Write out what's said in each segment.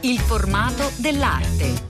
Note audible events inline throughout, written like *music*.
il formato dell'arte.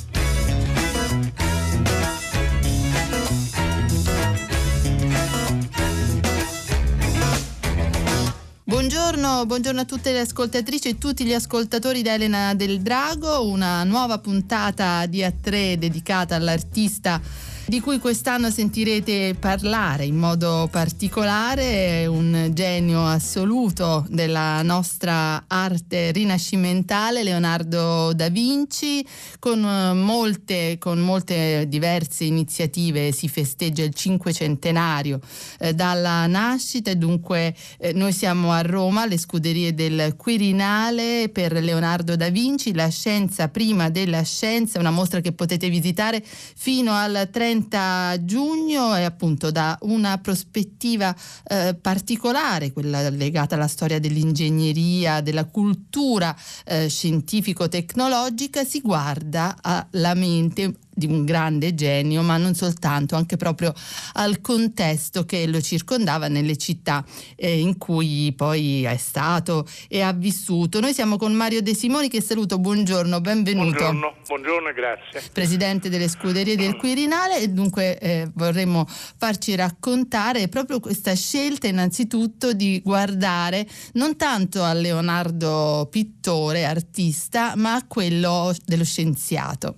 Buongiorno, buongiorno, a tutte le ascoltatrici e tutti gli ascoltatori da Elena del Drago, una nuova puntata di A3 dedicata all'artista di cui quest'anno sentirete parlare in modo particolare, un genio assoluto della nostra arte rinascimentale, Leonardo da Vinci, con molte, con molte diverse iniziative. Si festeggia il cinquecentenario eh, dalla nascita. E dunque eh, noi siamo a Roma, alle scuderie del Quirinale per Leonardo da Vinci, la scienza prima della scienza, una mostra che potete visitare fino al 30 30 giugno e appunto da una prospettiva eh, particolare, quella legata alla storia dell'ingegneria, della cultura eh, scientifico-tecnologica, si guarda alla mente di un grande genio, ma non soltanto, anche proprio al contesto che lo circondava nelle città eh, in cui poi è stato e ha vissuto. Noi siamo con Mario De Simoni che saluto, buongiorno, benvenuto. Buongiorno, buongiorno e grazie. Presidente delle scuderie del Quirinale e dunque eh, vorremmo farci raccontare proprio questa scelta innanzitutto di guardare non tanto a Leonardo pittore, artista, ma a quello dello scienziato.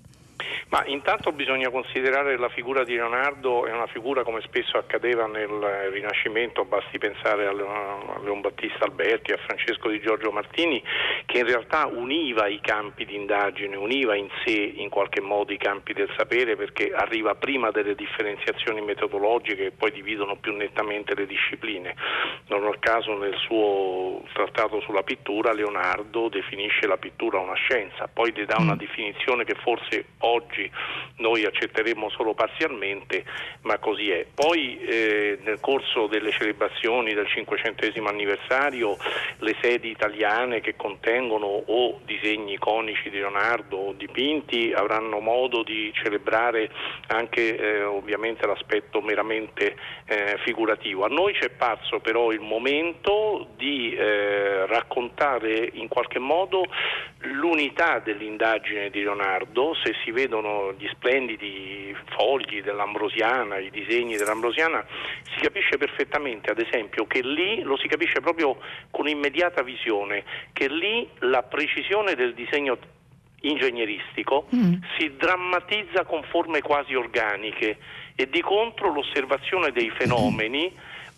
Ma intanto bisogna considerare la figura di Leonardo è una figura come spesso accadeva nel Rinascimento, basti pensare a Leon Battista Alberti, a Francesco di Giorgio Martini, che in realtà univa i campi di indagine, univa in sé in qualche modo i campi del sapere perché arriva prima delle differenziazioni metodologiche che poi dividono più nettamente le discipline. Non a caso nel suo trattato sulla pittura Leonardo definisce la pittura una scienza, poi le dà una mm. definizione che forse oggi oggi noi accetteremo solo parzialmente, ma così è. Poi eh, nel corso delle celebrazioni del 500 anniversario le sedi italiane che contengono o disegni iconici di Leonardo o dipinti avranno modo di celebrare anche eh, ovviamente l'aspetto meramente eh, figurativo. A noi ci è parso però il momento di eh, raccontare in qualche modo l'unità dell'indagine di Leonardo, se si vedono gli splendidi fogli dell'Ambrosiana, i disegni dell'Ambrosiana, si capisce perfettamente, ad esempio, che lì lo si capisce proprio con immediata visione, che lì la precisione del disegno ingegneristico mm. si drammatizza con forme quasi organiche e di contro l'osservazione dei *laughs* fenomeni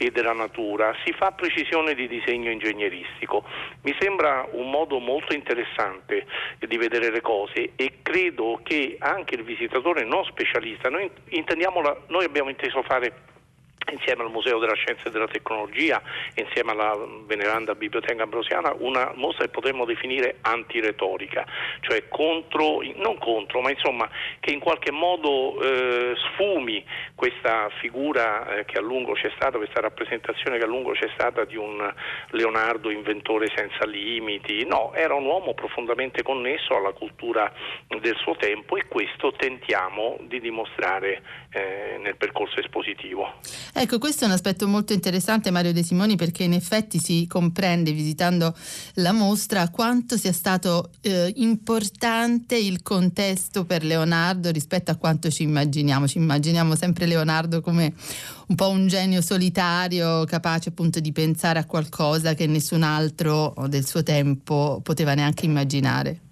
e della natura, si fa precisione di disegno ingegneristico. Mi sembra un modo molto interessante di vedere le cose e credo che anche il visitatore non specialista, noi, noi abbiamo inteso fare insieme al Museo della Scienza e della Tecnologia, insieme alla veneranda Biblioteca Ambrosiana, una mostra che potremmo definire antiretorica, cioè contro, non contro, ma insomma che in qualche modo eh, sfumi questa figura eh, che a lungo c'è stata, questa rappresentazione che a lungo c'è stata di un Leonardo inventore senza limiti, no, era un uomo profondamente connesso alla cultura del suo tempo e questo tentiamo di dimostrare eh, nel percorso espositivo. Ecco, questo è un aspetto molto interessante Mario De Simoni perché in effetti si comprende visitando la mostra quanto sia stato eh, importante il contesto per Leonardo rispetto a quanto ci immaginiamo. Ci immaginiamo sempre Leonardo come un po' un genio solitario, capace appunto di pensare a qualcosa che nessun altro del suo tempo poteva neanche immaginare.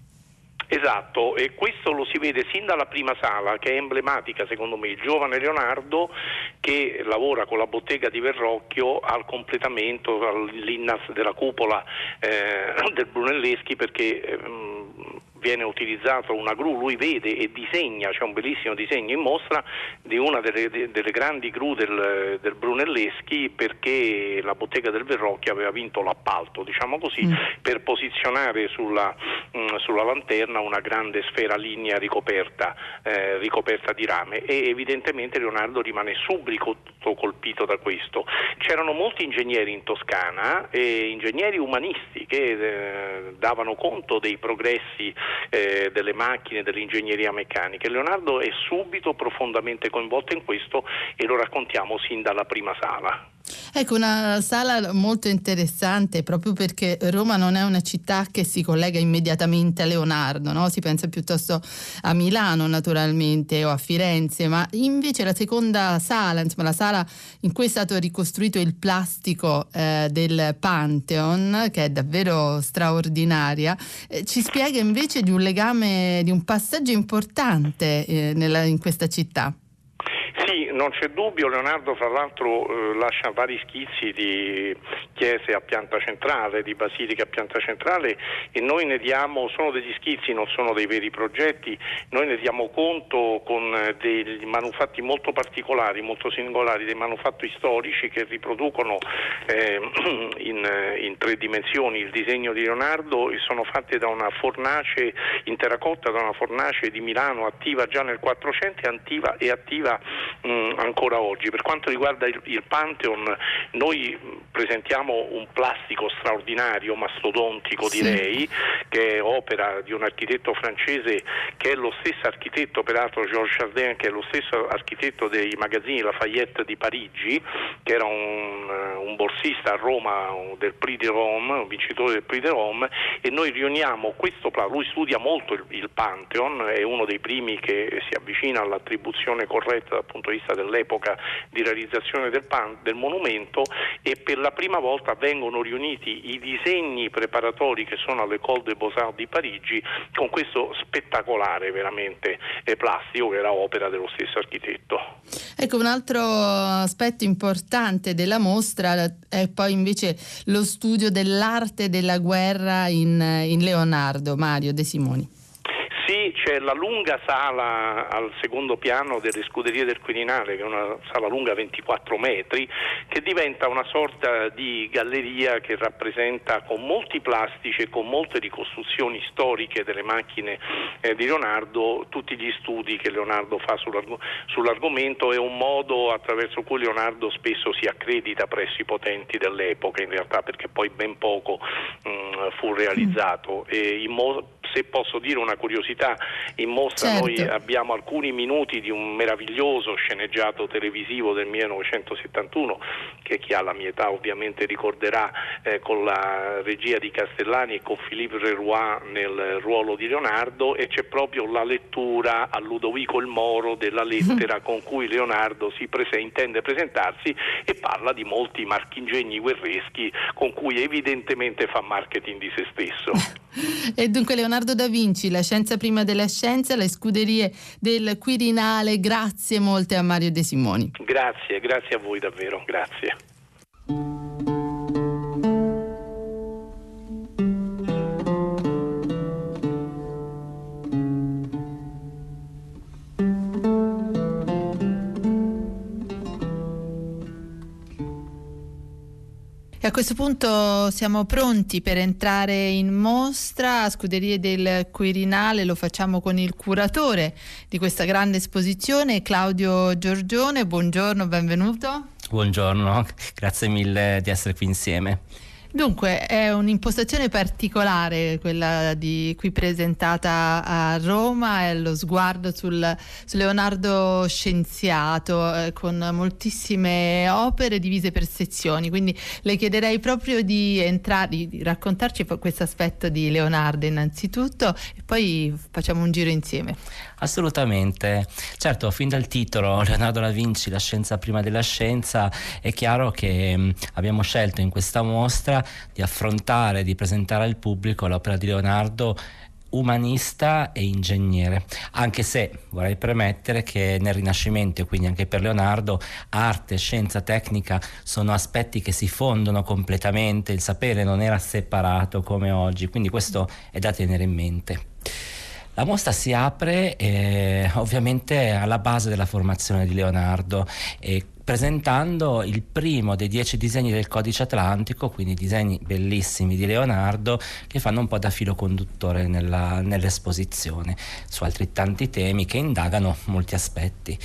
Esatto, e questo lo si vede sin dalla prima sala, che è emblematica secondo me, il giovane Leonardo che lavora con la bottega di Verrocchio al completamento, all'innas della cupola eh, del Brunelleschi perché... Eh, viene utilizzato una gru, lui vede e disegna, c'è un bellissimo disegno in mostra di una delle, delle grandi gru del, del, Brunelleschi perché la bottega del Verrocchio aveva vinto l'appalto, diciamo così, mm. per posizionare sulla, mh, mm, sulla, lanterna una grande sfera lignea ricoperta, eh, ricoperta di rame e evidentemente Leonardo rimane subito colpito da questo. C'erano molti ingegneri in Toscana, eh, ingegneri umanisti che eh, davano conto dei progressi eh, delle macchine, dell'ingegneria meccanica. Leonardo è subito profondamente coinvolto in questo e lo raccontiamo sin dalla prima sala. Ecco, una sala molto interessante proprio perché Roma non è una città che si collega immediatamente a Leonardo, no? si pensa piuttosto a Milano naturalmente o a Firenze, ma invece la seconda sala, insomma la sala in cui è stato ricostruito il plastico eh, del Pantheon, che è davvero straordinaria, eh, ci spiega invece di un legame, di un passaggio importante eh, nella, in questa città. Sì, non c'è dubbio, Leonardo fra l'altro eh, lascia vari schizzi di chiese a pianta centrale, di basiliche a pianta centrale e noi ne diamo, sono degli schizzi, non sono dei veri progetti, noi ne diamo conto con eh, dei manufatti molto particolari, molto singolari, dei manufatti storici che riproducono eh, *clears throat* in, in, tre dimensioni il disegno di Leonardo e sono fatte da una fornace in terracotta, da una fornace di Milano attiva già nel 400 attiva, e attiva mh, mm, ancora oggi. Per quanto riguarda il, il Pantheon, noi presentiamo un plastico straordinario, mastodontico sì. direi, che è opera di un architetto francese che è lo stesso architetto, peraltro Georges Chardin, che è lo stesso architetto dei magazzini Lafayette di Parigi, che era un, un borsista a Roma del Prix de Rome, un vincitore del Prix de Rome, e noi riuniamo questo plastico, lui studia molto il, il Pantheon, è uno dei primi che si avvicina all'attribuzione corretta punto di vista dell'epoca di realizzazione del, pan, del monumento e per la prima volta vengono riuniti i disegni preparatori che sono all'École des Beaux-Arts di Parigi con questo spettacolare veramente eh, plastico che era opera dello stesso architetto. Ecco, un altro aspetto importante della mostra è poi invece lo studio dell'arte della guerra in, in Leonardo, Mario De Simoni. Sì, c'è la lunga sala al secondo piano delle scuderie del Quirinale, che è una sala lunga 24 metri, che diventa una sorta di galleria che rappresenta con molti plastici e con molte ricostruzioni storiche delle macchine eh, di Leonardo tutti gli studi che Leonardo fa sull'arg- sull'argomento. È un modo attraverso cui Leonardo spesso si accredita presso i potenti dell'epoca, in realtà perché poi ben poco mh, mm, fu realizzato. E mo- se posso dire una curiosità, in mostra certo. noi abbiamo alcuni minuti di un meraviglioso sceneggiato televisivo del 1971 che chi ha la mia età ovviamente ricorderà eh, con la regia di Castellani e con Philippe Leroy nel ruolo di Leonardo e c'è proprio la lettura a Ludovico il Moro della lettera *laughs* con cui Leonardo si prese, intende presentarsi e parla di molti marchingegni guerreschi con cui evidentemente fa marketing di se stesso. *laughs* *laughs* E dunque Leonardo da Vinci, la scienza prima della scienza, le scuderie del Quirinale, grazie molte a Mario De Simoni. Grazie, grazie a voi davvero, grazie. Questo punto siamo pronti per entrare in mostra a Scuderie del Quirinale, lo facciamo con il curatore di questa grande esposizione, Claudio Giorgione. Buongiorno, benvenuto. Buongiorno, grazie mille di essere qui insieme. Dunque, è un'impostazione particolare quella di qui presentata a Roma, è lo sguardo sul, su Leonardo scienziato, eh, con moltissime opere divise per sezioni, quindi le chiederei proprio di entrare, di raccontarci questo aspetto di Leonardo innanzitutto e poi facciamo un giro insieme. Assolutamente, certo, fin dal titolo *laughs* Leonardo da Vinci, la scienza prima della scienza, è chiaro che mh, abbiamo scelto in questa mostra di affrontare, di presentare al pubblico l'opera di Leonardo umanista e ingegnere, anche se vorrei premettere che nel Rinascimento quindi anche per Leonardo arte, scienza, tecnica sono aspetti che si fondono completamente, il sapere non era separato come oggi, quindi questo è da tenere in mente. La mostra si apre eh, ovviamente alla base della formazione di Leonardo e presentando il primo dei dieci disegni del codice atlantico, quindi disegni bellissimi di Leonardo che fanno un po' da filo conduttore nella, nell'esposizione su altri tanti temi che indagano molti aspetti.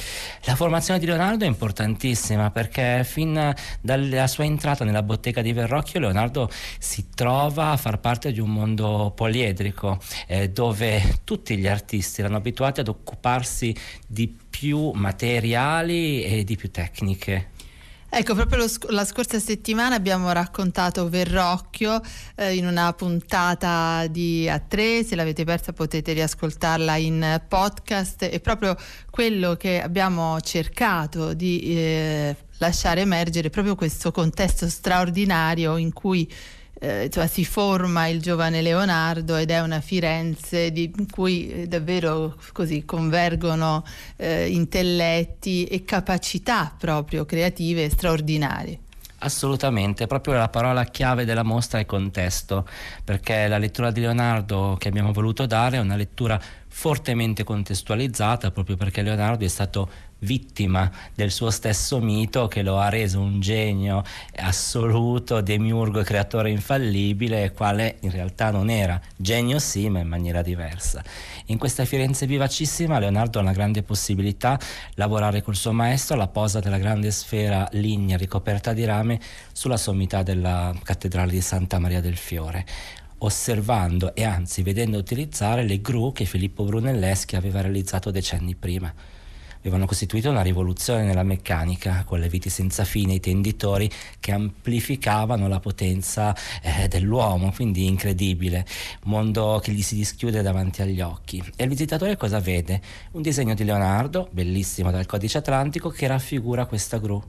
La formazione di Leonardo è importantissima perché fin dalla sua entrata nella bottega di Verrocchio Leonardo si trova a far parte di un mondo poliedrico eh, dove tutti gli artisti erano abituati ad occuparsi di più materiali e di più tecniche. Ecco, proprio lo, la scorsa settimana abbiamo raccontato Verrocchio eh, in una puntata di A3, se l'avete persa potete riascoltarla in podcast e proprio quello che abbiamo cercato di eh, lasciare emergere proprio questo contesto straordinario in cui eh, insomma, si forma il giovane Leonardo ed è una Firenze di, cui eh, davvero così convergono eh, intelletti e capacità proprio creative straordinarie. Assolutamente, proprio la parola chiave della mostra è contesto, perché la lettura di Leonardo che abbiamo voluto dare è una lettura fortemente contestualizzata, proprio perché Leonardo è stato vittima del suo stesso mito che lo ha reso un genio assoluto, demiurgo e creatore infallibile, quale in realtà non era. Genio sì, ma in maniera diversa. In questa Firenze vivacissima Leonardo ha una grande possibilità lavorare col suo maestro alla posa della grande sfera lignea ricoperta di rame sulla sommità della cattedrale di Santa Maria del Fiore osservando e anzi vedendo utilizzare le gru che Filippo Brunelleschi aveva realizzato decenni prima avevano costituito una rivoluzione nella meccanica con le viti senza fine, i tenditori che amplificavano la potenza eh, dell'uomo, quindi incredibile, mondo che gli si dischiude davanti agli occhi. E il visitatore cosa vede? Un disegno di Leonardo, bellissimo dal codice atlantico, che raffigura questa gru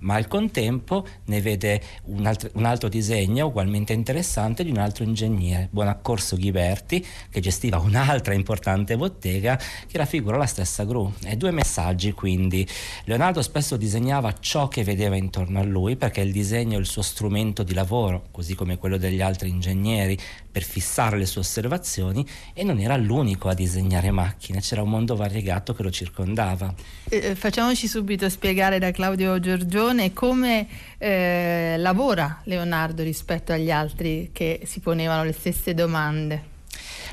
ma al contempo ne vede un altro, un altro, disegno ugualmente interessante di un altro ingegnere, Buonaccorso Ghiberti, che gestiva un'altra importante bottega che raffigura la stessa gru. E due messaggi quindi. Leonardo spesso disegnava ciò che vedeva intorno a lui perché il disegno è il suo strumento di lavoro, così come quello degli altri ingegneri, per fissare le sue osservazioni e non era l'unico a disegnare macchine, c'era un mondo variegato che lo circondava. Eh, facciamoci subito spiegare da Claudio Giorgione come eh, lavora Leonardo rispetto agli altri che si ponevano le stesse domande.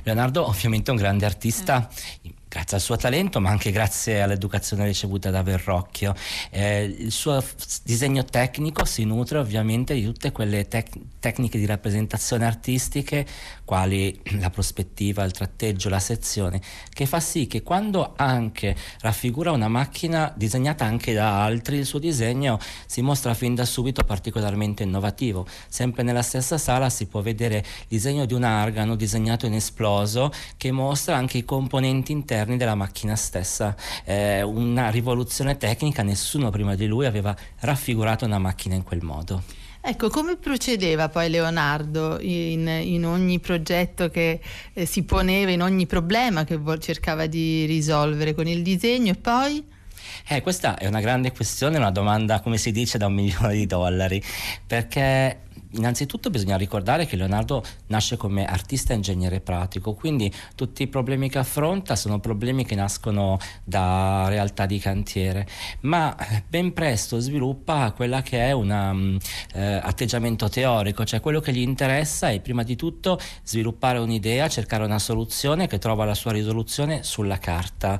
Leonardo ovviamente è un grande artista, eh grazie al suo talento, ma anche grazie all'educazione ricevuta da Verrocchio. Eh, il suo disegno tecnico si nutre ovviamente di tutte quelle tec- tecniche di rappresentazione artistiche, quali *clears throat* la prospettiva, il tratteggio, la sezione, che fa sì che quando anche raffigura una macchina disegnata anche da altri, il suo disegno si mostra fin da subito particolarmente innovativo. Sempre nella stessa sala si può vedere il disegno di un argano disegnato in esploso che mostra anche i componenti interni interni della macchina stessa. Eh, una rivoluzione tecnica, nessuno prima di lui aveva raffigurato una macchina in quel modo. Ecco, come procedeva poi Leonardo in, in ogni progetto che eh, si poneva, in ogni problema che vo- cercava di risolvere con il disegno e poi? Eh, questa è una grande questione, una domanda, come si dice, da un milione di dollari, perché innanzitutto bisogna ricordare che Leonardo nasce come artista e ingegnere pratico, quindi tutti i problemi che affronta sono problemi che nascono da realtà di cantiere, ma ben presto sviluppa quella che è un um, eh, atteggiamento teorico, cioè quello che gli interessa è prima di tutto sviluppare un'idea, cercare una soluzione che trova la sua risoluzione sulla carta,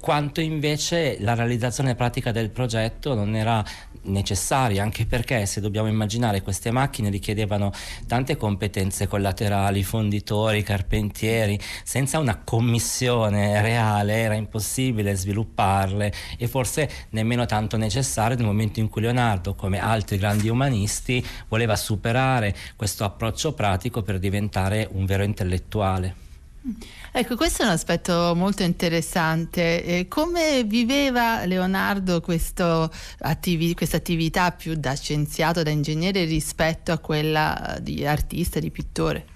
quanto invece la realizzazione pratica del progetto non era necessaria, anche perché se dobbiamo immaginare queste macchine richiedevano tante competenze collaterali, fonditori, carpentieri, senza una commissione reale era impossibile svilupparle e forse nemmeno tanto necessario nel momento in cui Leonardo, come altri grandi umanisti, voleva superare questo approccio pratico per diventare un vero intellettuale. Ecco, questo è un aspetto molto interessante. Eh, come viveva Leonardo questa attività più da scienziato, da ingegnere rispetto a quella di artista, di pittore?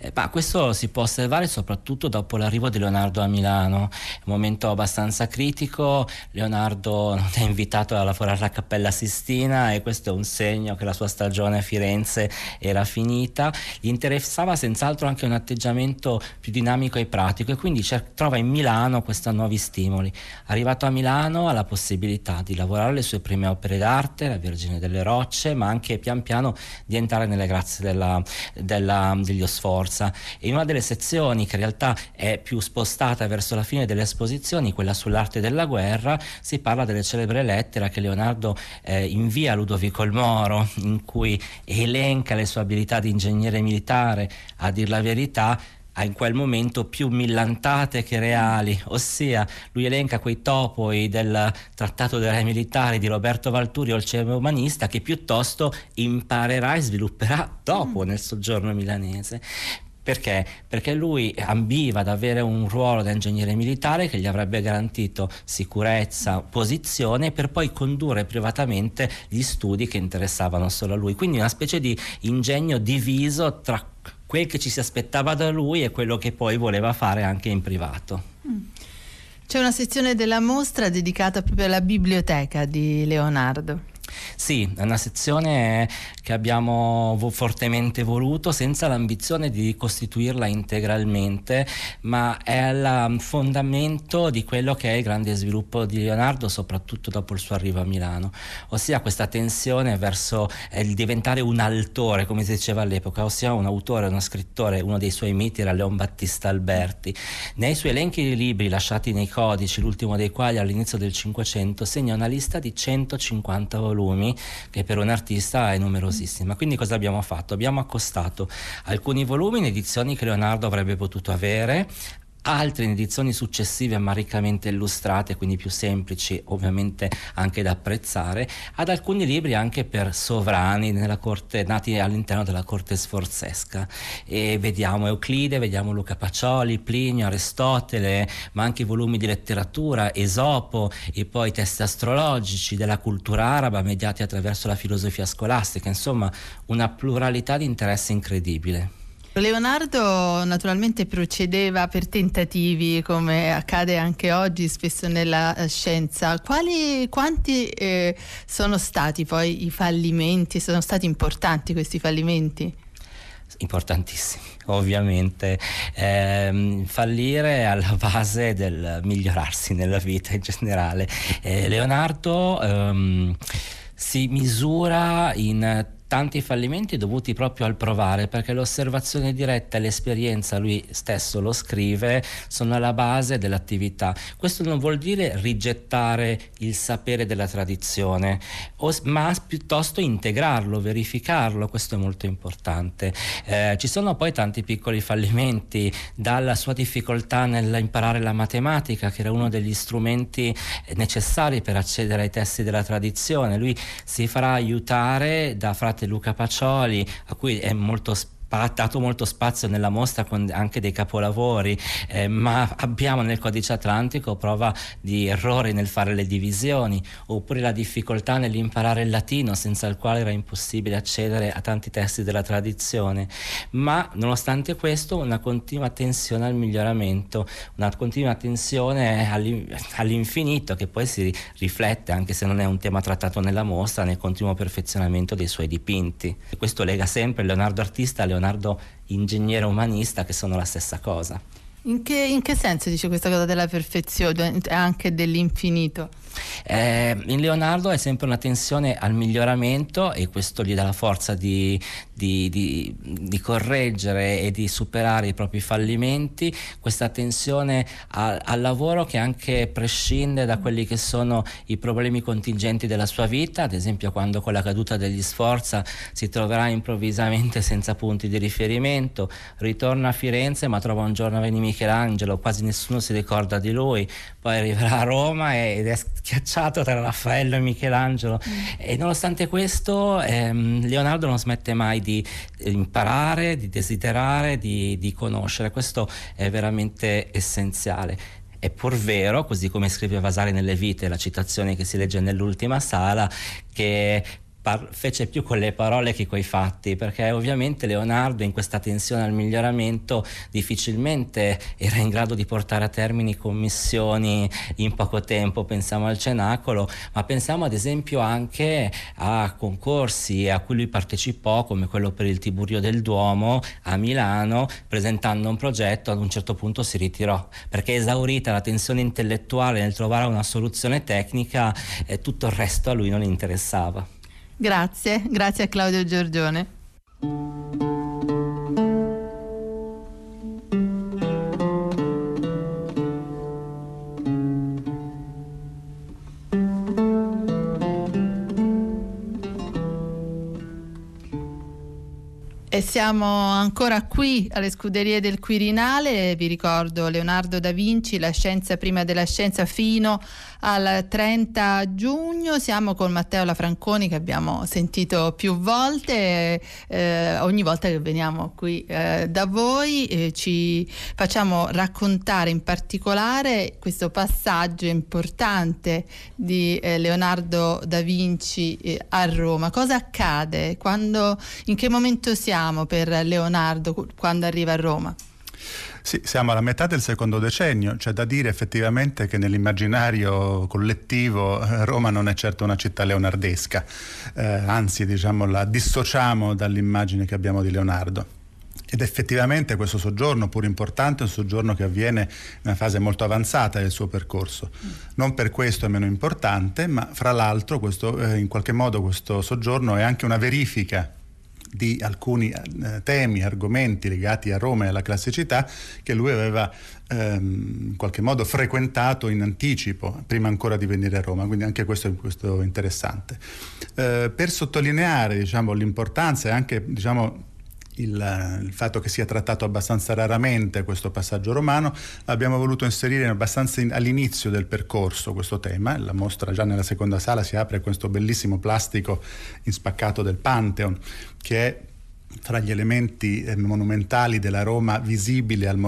Eh, ma questo si può osservare soprattutto dopo l'arrivo di Leonardo a Milano, un momento abbastanza critico, Leonardo non è invitato a lavorare alla Cappella Sistina e questo è un segno che la sua stagione a Firenze era finita, gli interessava senz'altro anche un atteggiamento più dinamico e pratico e quindi cer- trova in Milano questi nuovi stimoli. Arrivato a Milano ha la possibilità di lavorare le sue prime opere d'arte, la Vergine delle Rocce, ma anche pian piano di entrare nelle grazie della, della, degli sforzi forza e in una delle sezioni che in realtà è più spostata verso la fine delle esposizioni, quella sull'arte della guerra, si parla delle celebre lettere che Leonardo eh, invia a Ludovico il Moro in cui elenca le sue abilità di ingegnere militare, a dir la verità in quel momento più millantate che reali, ossia lui elenca quei topoi del Trattato dei Re Militari di Roberto Valturi, il cielo umanista, che piuttosto imparerà e svilupperà dopo mm. nel soggiorno milanese. Perché? Perché lui ambiva ad avere un ruolo da ingegnere militare che gli avrebbe garantito sicurezza, posizione per poi condurre privatamente gli studi che interessavano solo a lui. Quindi una specie di ingegno diviso tra quel che ci si aspettava da lui e quello che poi voleva fare anche in privato. Mm. C'è una sezione della mostra dedicata proprio alla biblioteca di Leonardo. Sì, è una sezione che abbiamo fortemente voluto senza l'ambizione di costituirla integralmente, ma è il fondamento di quello che è il grande sviluppo di Leonardo, soprattutto dopo il suo arrivo a Milano, ossia questa tensione verso il diventare un altore, come si diceva all'epoca, ossia un autore, uno scrittore, uno dei suoi miti era Leon Battista Alberti. Nei suoi elenchi di libri lasciati nei codici, l'ultimo dei quali all'inizio del Cinquecento, segna una lista di 150 volumi volumi, che per un artista è numerosissima. Quindi cosa abbiamo fatto? Abbiamo accostato alcuni volumi in edizioni che Leonardo avrebbe potuto avere, altre in edizioni successive ma riccamente illustrate, quindi più semplici, ovviamente anche da apprezzare, ad alcuni libri anche per sovrani corte, nati all'interno della corte sforzesca. E vediamo Euclide, vediamo Luca Pacioli, Plinio, Aristotele, ma anche volumi di letteratura, Esopo e poi testi astrologici della cultura araba mediati attraverso la filosofia scolastica, insomma una pluralità di interessi incredibile. Leonardo naturalmente procedeva per tentativi, come accade anche oggi spesso nella eh, scienza. Quali, quanti eh, sono stati poi i fallimenti? Sono stati importanti questi fallimenti? Importantissimi, *laughs* ovviamente. Eh, fallire è alla base del migliorarsi nella vita in generale. Eh, Leonardo ehm, si misura in tanti fallimenti dovuti proprio al provare, perché l'osservazione diretta e l'esperienza, lui stesso lo scrive, sono alla base dell'attività. Questo non vuol dire rigettare il sapere della tradizione, ma piuttosto integrarlo, verificarlo, questo è molto importante. Eh, ci sono poi tanti piccoli fallimenti, dalla sua difficoltà nell'imparare la matematica, che era uno degli strumenti necessari per accedere ai testi della tradizione. Lui si farà aiutare da fratelli parte Luca Pacioli, a cui è molto spesso ha dato molto spazio nella mostra con anche dei capolavori, eh, ma abbiamo nel codice atlantico prova di errori nel fare le divisioni, oppure la difficoltà nell'imparare il latino, senza il quale era impossibile accedere a tanti testi della tradizione. Ma nonostante questo, una continua tensione al miglioramento, una continua tensione all'infinito che poi si riflette, anche se non è un tema trattato nella mostra, nel continuo perfezionamento dei suoi dipinti. E questo lega sempre Leonardo artista a Leonardo Leonardo ingegnere umanista che sono la stessa cosa. In che, in che senso dice questa cosa della perfezione e anche dell'infinito? Eh, in Leonardo è sempre una tensione al miglioramento e questo gli dà la forza di, di, di, di correggere e di superare i propri fallimenti, questa tensione al lavoro che anche prescinde da quelli che sono i problemi contingenti della sua vita, ad esempio quando con la caduta degli Sforza si troverà improvvisamente senza punti di riferimento, ritorna a Firenze ma trova un giorno Veni Michelangelo, quasi nessuno si ricorda di lui, poi arriverà a Roma ed è schiacciato tra Raffaello e Michelangelo mm. e nonostante questo ehm, Leonardo non smette mai di imparare, di desiderare, di, di conoscere, questo è veramente essenziale. È pur vero, così come scrive Vasari nelle vite, la citazione che si legge nell'ultima sala, che par- fece più con le parole che coi fatti, perché ovviamente Leonardo in questa tensione al miglioramento difficilmente era in grado di portare a termine commissioni in poco tempo, pensiamo al Cenacolo, ma pensiamo ad esempio anche a concorsi a cui lui partecipò, come quello per il Tiburio del Duomo a Milano, presentando un progetto, ad un certo punto si ritirò, perché esaurita la tensione intellettuale nel trovare una soluzione tecnica, eh, tutto il resto a lui non interessava. Grazie, grazie a Claudio Giorgione. E siamo ancora qui alle scuderie del Quirinale, vi ricordo Leonardo da Vinci, la scienza prima della scienza fino al 30 giugno, siamo con Matteo Lafranconi che abbiamo sentito più volte, eh, ogni volta che veniamo qui eh, da voi eh, ci facciamo raccontare in particolare questo passaggio importante di eh, Leonardo da Vinci eh, a Roma. Cosa accade? Quando, in che momento siamo? siamo per Leonardo quando arriva a Roma? Sì, siamo alla metà del secondo decennio, c'è da dire effettivamente che nell'immaginario collettivo eh, Roma non è certo una città leonardesca, eh, anzi diciamo, la dissociamo dall'immagine che abbiamo di Leonardo. Ed effettivamente questo soggiorno, pur importante, è un soggiorno che avviene in una fase molto avanzata del suo percorso. Non per questo è meno importante, ma fra l'altro questo, eh, in qualche modo questo soggiorno è anche una verifica di alcuni eh, temi, argomenti legati a Roma e alla classicità che lui aveva ehm, in qualche modo frequentato in anticipo, prima ancora di venire a Roma, quindi anche questo, questo è interessante. Eh, per sottolineare diciamo, l'importanza e anche diciamo, il, il, fatto che sia trattato abbastanza raramente questo passaggio romano, abbiamo voluto inserire abbastanza in, all'inizio del percorso questo tema. La mostra già nella seconda sala si apre questo bellissimo plastico in spaccato del Pantheon, che è fra gli elementi eh, monumentali della Roma visibili al,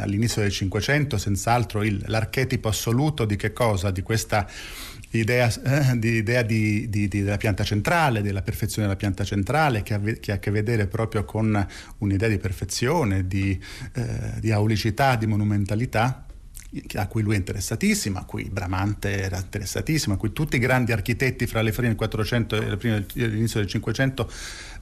all'inizio del Cinquecento, senz'altro il, l'archetipo assoluto di che cosa? Di questa idea, eh, di, idea di, di, della pianta centrale, della perfezione della pianta centrale, che ha, che ha, a che vedere proprio con un'idea di perfezione, di, eh, di aulicità, di monumentalità a cui lui è interessatissimo, a cui Bramante era interessatissimo, a cui tutti i grandi architetti fra le fine del 400 e l'inizio del 500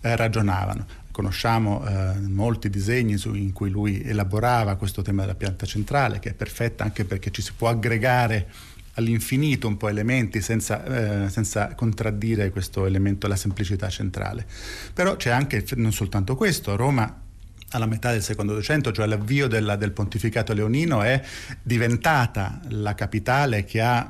eh, ragionavano. Conosciamo eh, molti disegni su, in cui lui elaborava questo tema della pianta centrale, che è perfetta anche perché ci si può aggregare all'infinito un po' elementi senza, eh, senza, contraddire questo elemento, la semplicità centrale. Però c'è anche non soltanto questo, Roma alla metà del secondo Duecento, cioè l'avvio della, del pontificato leonino, è diventata la capitale che ha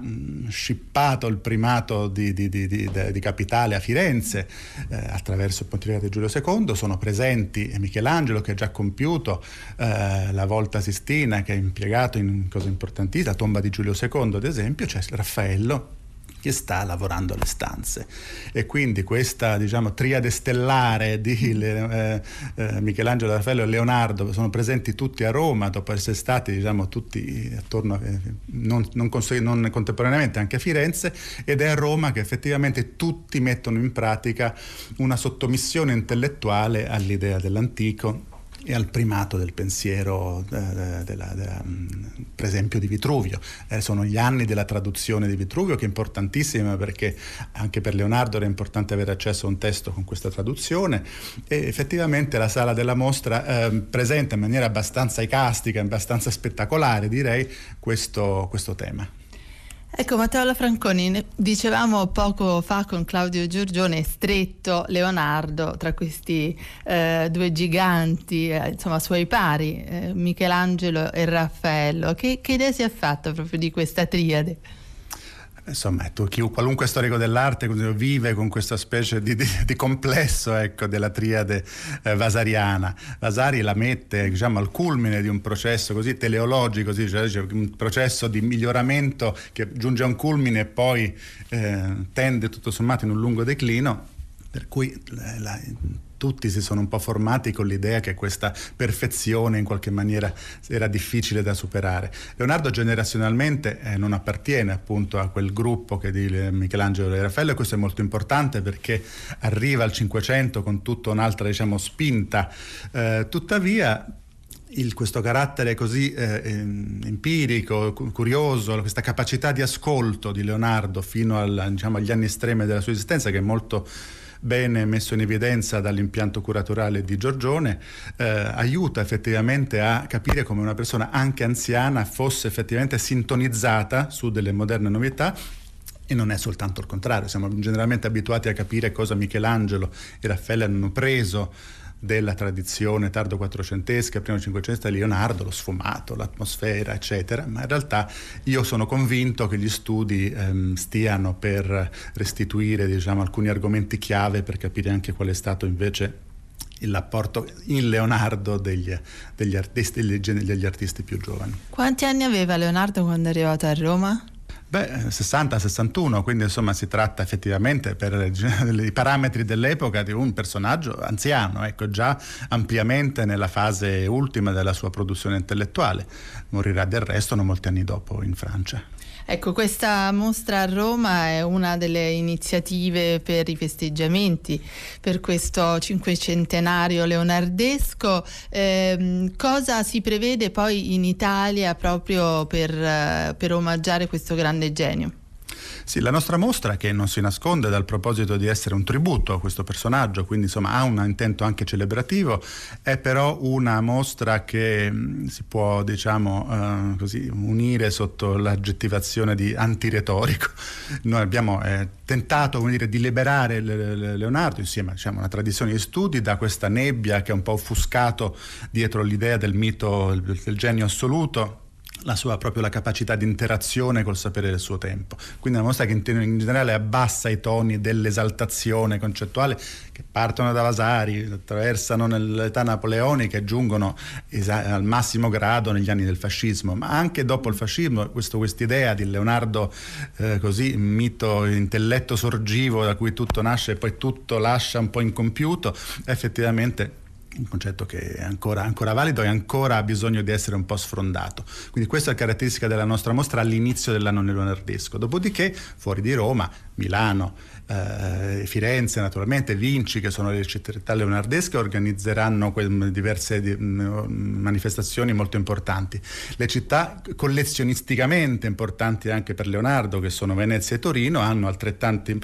scippato il primato di, di, di, di capitale a Firenze eh, attraverso il pontificato di Giulio II. Sono presenti Michelangelo che ha già compiuto eh, la volta Sistina, che è impiegato in cose importantissime, la tomba di Giulio II ad esempio, c'è Raffaello che sta lavorando alle stanze. E quindi questa diciamo, triade stellare di eh, eh, Michelangelo, Raffaello e Leonardo sono presenti tutti a Roma dopo essere stati diciamo, tutti attorno, eh, non, non, non, contemporaneamente anche a Firenze, ed è a Roma che effettivamente tutti mettono in pratica una sottomissione intellettuale all'idea dell'antico e al primato del pensiero, eh, della, della, mm, per esempio di Vitruvio. Eh, sono gli anni della traduzione di Vitruvio che è importantissima perché anche per Leonardo era importante avere accesso a un testo con questa traduzione e effettivamente la sala della mostra eh, presenta in maniera abbastanza icastica, abbastanza spettacolare direi questo, questo tema. Ecco Matteo Lafranconi, dicevamo poco fa con Claudio Giorgione, stretto Leonardo tra questi eh, due giganti, eh, insomma suoi pari, eh, Michelangelo e Raffaello. Che, che idea si è fatta proprio di questa triade? Insomma, tu, qualunque storico dell'arte vive con questa specie di, di, di complesso ecco, della triade eh, vasariana. Vasari la mette diciamo, al culmine di un processo così teleologico, così, cioè, un processo di miglioramento che giunge a un culmine e poi eh, tende tutto sommato in un lungo declino, per cui la, la, tutti si sono un po' formati con l'idea che questa perfezione in qualche maniera era difficile da superare. Leonardo generazionalmente eh, non appartiene appunto a quel gruppo che di Michelangelo e Raffaello e questo è molto importante perché arriva al Cinquecento con tutta un'altra diciamo, spinta. Eh, tuttavia il, questo carattere così eh, empirico, curioso, questa capacità di ascolto di Leonardo fino al, diciamo, agli anni estremi della sua esistenza che è molto bene messo in evidenza dall'impianto curatoriale di Giorgione, eh, aiuta effettivamente a capire come una persona anche anziana fosse effettivamente sintonizzata su delle moderne novità e non è soltanto il contrario, siamo generalmente abituati a capire cosa Michelangelo e Raffaele hanno preso della tradizione tardo quattrocentesca, primo cinquecentesca Leonardo, lo sfumato, l'atmosfera, eccetera, ma in realtà io sono convinto che gli studi ehm, stiano per restituire diciamo, alcuni argomenti chiave per capire anche qual è stato invece l'apporto in Leonardo degli, degli, artisti, degli artisti più giovani. Quanti anni aveva Leonardo quando è arrivato a Roma? Beh, 60-61, quindi insomma si tratta effettivamente per *laughs* i parametri dell'epoca di un personaggio anziano, ecco, già ampiamente nella fase ultima della sua produzione intellettuale. Morirà del resto non molti anni dopo in Francia. Ecco, questa mostra a Roma è una delle iniziative per i festeggiamenti per questo cinquecentenario leonardesco. Eh, cosa si prevede poi in Italia proprio per, eh, per omaggiare questo grande genio? Sì, la nostra mostra, che non si nasconde dal proposito di essere un tributo a questo personaggio, quindi insomma ha un intento anche celebrativo, è però una mostra che mh, si può diciamo eh, così, unire sotto l'aggettivazione di antiretorico. *laughs* Noi abbiamo eh, tentato dire, di liberare Leonardo insieme diciamo, a una tradizione di studi da questa nebbia che è un po' offuscato dietro l'idea del mito del genio assoluto la sua proprio la capacità di interazione col sapere del suo tempo. Quindi una mostra che in, in generale abbassa i toni dell'esaltazione concettuale che partono da Vasari, attraversano nell'età napoleonica e giungono esa- al massimo grado negli anni del fascismo, ma anche dopo il fascismo questa idea di Leonardo eh, così, mito, intelletto sorgivo da cui tutto nasce e poi tutto lascia un po' incompiuto, effettivamente un concetto che è ancora, ancora, valido e ancora ha bisogno di essere un po' sfrondato. Quindi questa è la caratteristica della nostra mostra all'inizio dell'anno leonardesco. Dopodiché, fuori di Roma, Milano, eh, Firenze, naturalmente, Vinci, che sono le città leonardesche, organizzeranno que- diverse di- manifestazioni molto importanti. Le città collezionisticamente importanti anche per Leonardo, che sono Venezia e Torino, hanno altrettanti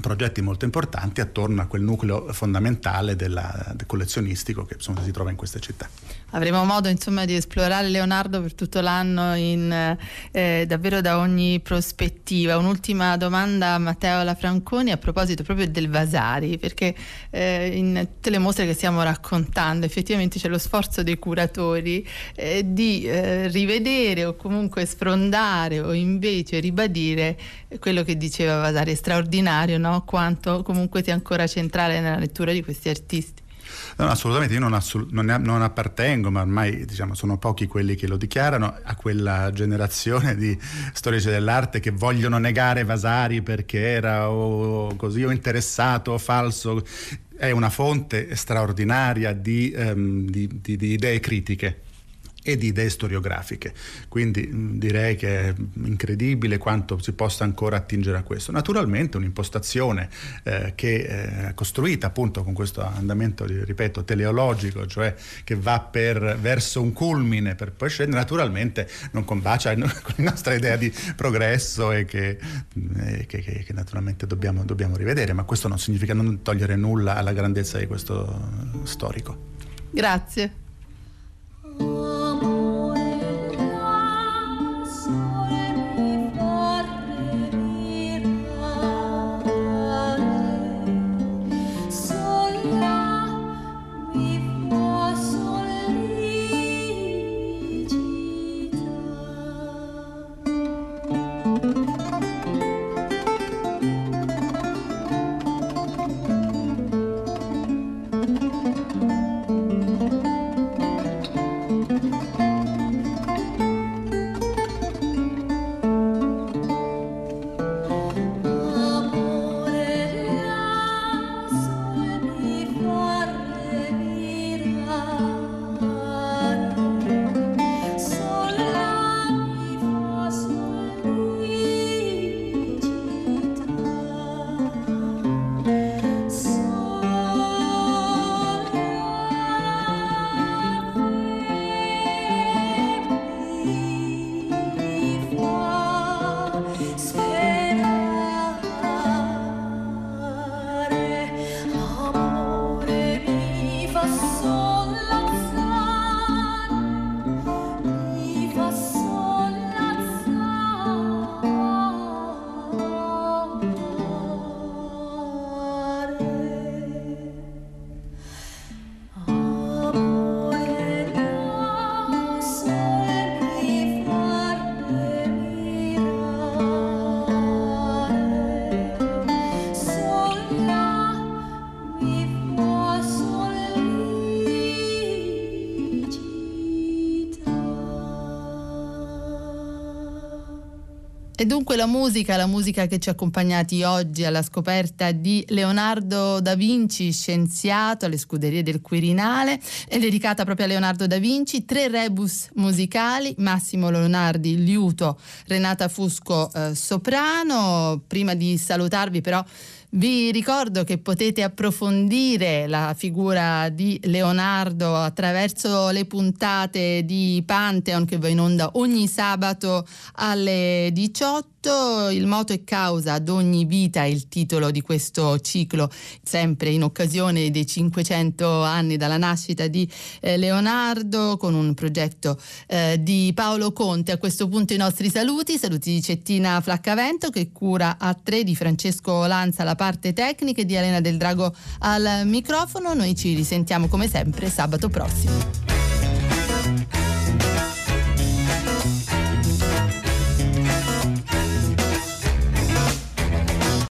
progetti molto importanti attorno a quel nucleo fondamentale della, del collezionistico che insomma, si trova in queste città. Avremo modo insomma di esplorare Leonardo per tutto l'anno in, eh, davvero da ogni prospettiva. Un'ultima domanda a Matteo Lafranconi a proposito proprio del Vasari, perché eh, in tutte le mostre che stiamo raccontando effettivamente c'è lo sforzo dei curatori eh, di eh, rivedere o comunque sfrondare o invece ribadire quello che diceva Vasari, è straordinario no? quanto comunque sia ancora centrale nella lettura di questi artisti. No, assolutamente, io non, assolut- non, non, appartengo, ma ormai diciamo, sono pochi quelli che lo dichiarano, a quella generazione di storici dell'arte che vogliono negare Vasari perché era o così o interessato o falso. È una fonte straordinaria di, um, di, di, di idee critiche e di idee storiografiche. Quindi direi che è incredibile quanto si possa ancora attingere a questo. Naturalmente un'impostazione eh, che è costruita appunto con questo andamento, ripeto, teleologico, cioè che va per, verso un culmine per poi scendere, naturalmente non combacia *laughs* con la nostra idea di progresso e che, eh, che, che, che naturalmente dobbiamo, dobbiamo rivedere, ma questo non significa non togliere nulla alla grandezza di questo storico. Grazie. E dunque la musica, la musica che ci ha accompagnati oggi alla scoperta di Leonardo da Vinci, scienziato alle scuderie del Quirinale, è dedicata proprio a Leonardo da Vinci, tre rebus musicali, Massimo Leonardi, liuto, Renata Fusco, eh, soprano. Prima di salutarvi però vi ricordo che potete approfondire la figura di Leonardo attraverso le puntate di Pantheon che va in onda ogni sabato alle 18 il moto e causa ad ogni vita il titolo di questo ciclo, sempre in occasione dei 500 anni dalla nascita di eh, Leonardo, con un progetto eh, di Paolo Conte. A questo punto i nostri saluti, saluti di Cettina Flaccavento che cura a tre di Francesco Lanza la parte tecnica e di Elena del Drago al microfono. Noi ci risentiamo come sempre sabato prossimo.